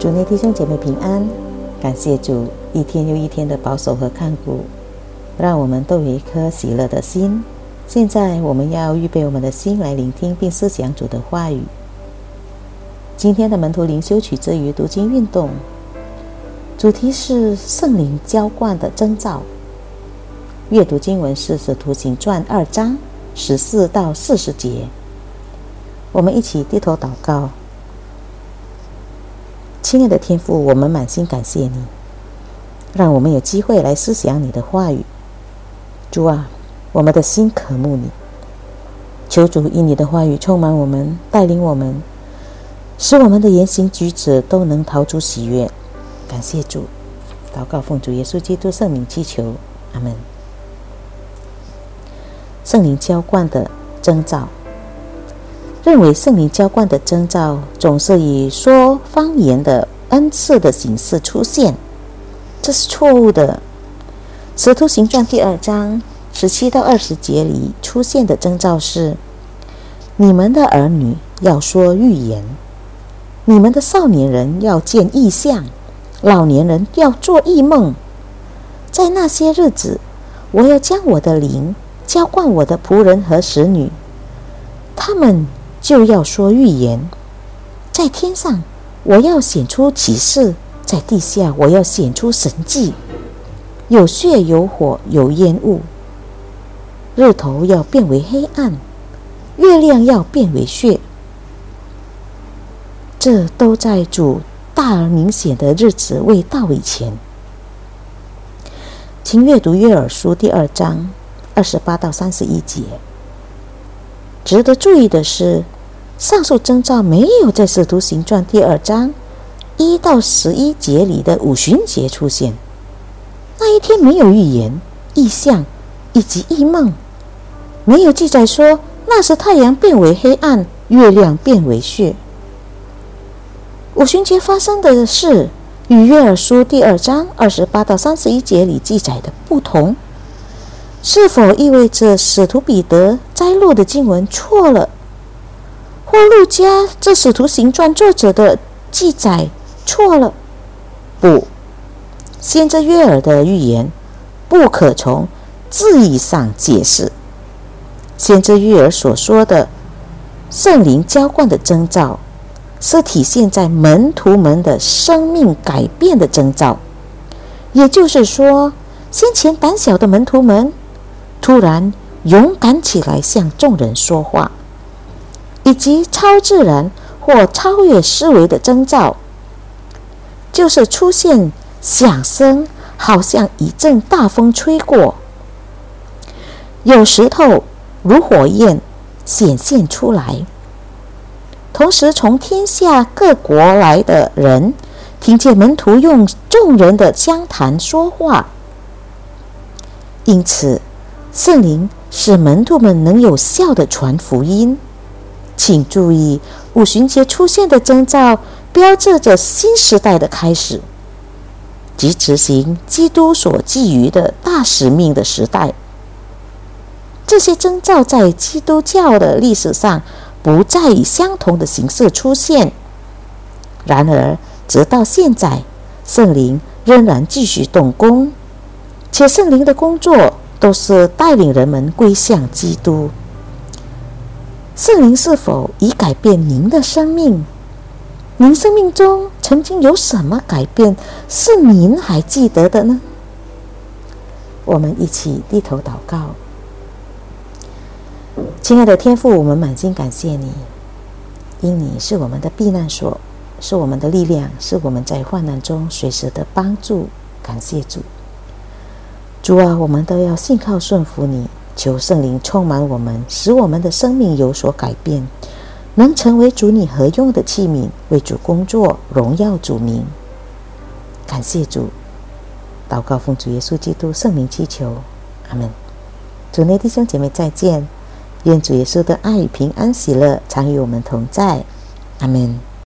主内弟兄姐妹平安，感谢主一天又一天的保守和看顾，让我们都有一颗喜乐的心。现在我们要预备我们的心来聆听并思想主的话语。今天的门徒灵修取自于读经运动，主题是圣灵浇灌的征兆。阅读经文是《使徒行传》二章十四到四十节。我们一起低头祷告。亲爱的天父，我们满心感谢你，让我们有机会来思想你的话语。主啊，我们的心渴慕你，求主以你的话语充满我们，带领我们，使我们的言行举止都能逃出喜悦。感谢主，祷告奉主耶稣基督圣名祈求，阿门。圣灵浇灌的征兆。认为圣灵浇灌的征兆总是以说方言的恩赐的形式出现，这是错误的。使徒行传第二章十七到二十节里出现的征兆是：你们的儿女要说预言，你们的少年人要见异象，老年人要做异梦。在那些日子，我要将我的灵浇灌我的仆人和使女，他们。就要说预言，在天上我要显出启示，在地下我要显出神迹，有血有火有烟雾，日头要变为黑暗，月亮要变为血，这都在主大而明显的日子未到以前。请阅读约珥书第二章二十八到三十一节。值得注意的是，上述征兆没有在《使徒行传》第二章一到十一节里的五旬节出现。那一天没有预言、异象以及异梦，没有记载说那时太阳变为黑暗，月亮变为血。五旬节发生的事与约珥书第二章二十八到三十一节里记载的不同。是否意味着使徒彼得摘录的经文错了，或路加这使徒行传作者的记载错了？不，先知约尔的预言不可从字义上解释。先知约尔所说的圣灵浇灌的征兆，是体现在门徒们的生命改变的征兆。也就是说，先前胆小的门徒们。突然勇敢起来，向众人说话，以及超自然或超越思维的征兆，就是出现响声，好像一阵大风吹过，有石头如火焰显现出来。同时，从天下各国来的人听见门徒用众人的相谈说话，因此。圣灵使门徒们能有效的传福音。请注意，五旬节出现的征兆，标志着新时代的开始，即执行基督所寄予的大使命的时代。这些征兆在基督教的历史上不再以相同的形式出现。然而，直到现在，圣灵仍然继续动工，且圣灵的工作。都是带领人们归向基督。圣灵是否已改变您的生命？您生命中曾经有什么改变是您还记得的呢？我们一起低头祷告。亲爱的天父，我们满心感谢你，因你是我们的避难所，是我们的力量，是我们在患难中随时的帮助。感谢主。主啊，我们都要信靠顺服你，求圣灵充满我们，使我们的生命有所改变，能成为主你合用的器皿，为主工作，荣耀主名。感谢主，祷告奉主耶稣基督圣名祈求，阿门。主内弟兄姐妹再见，愿主耶稣的爱与平安喜乐常与我们同在，阿门。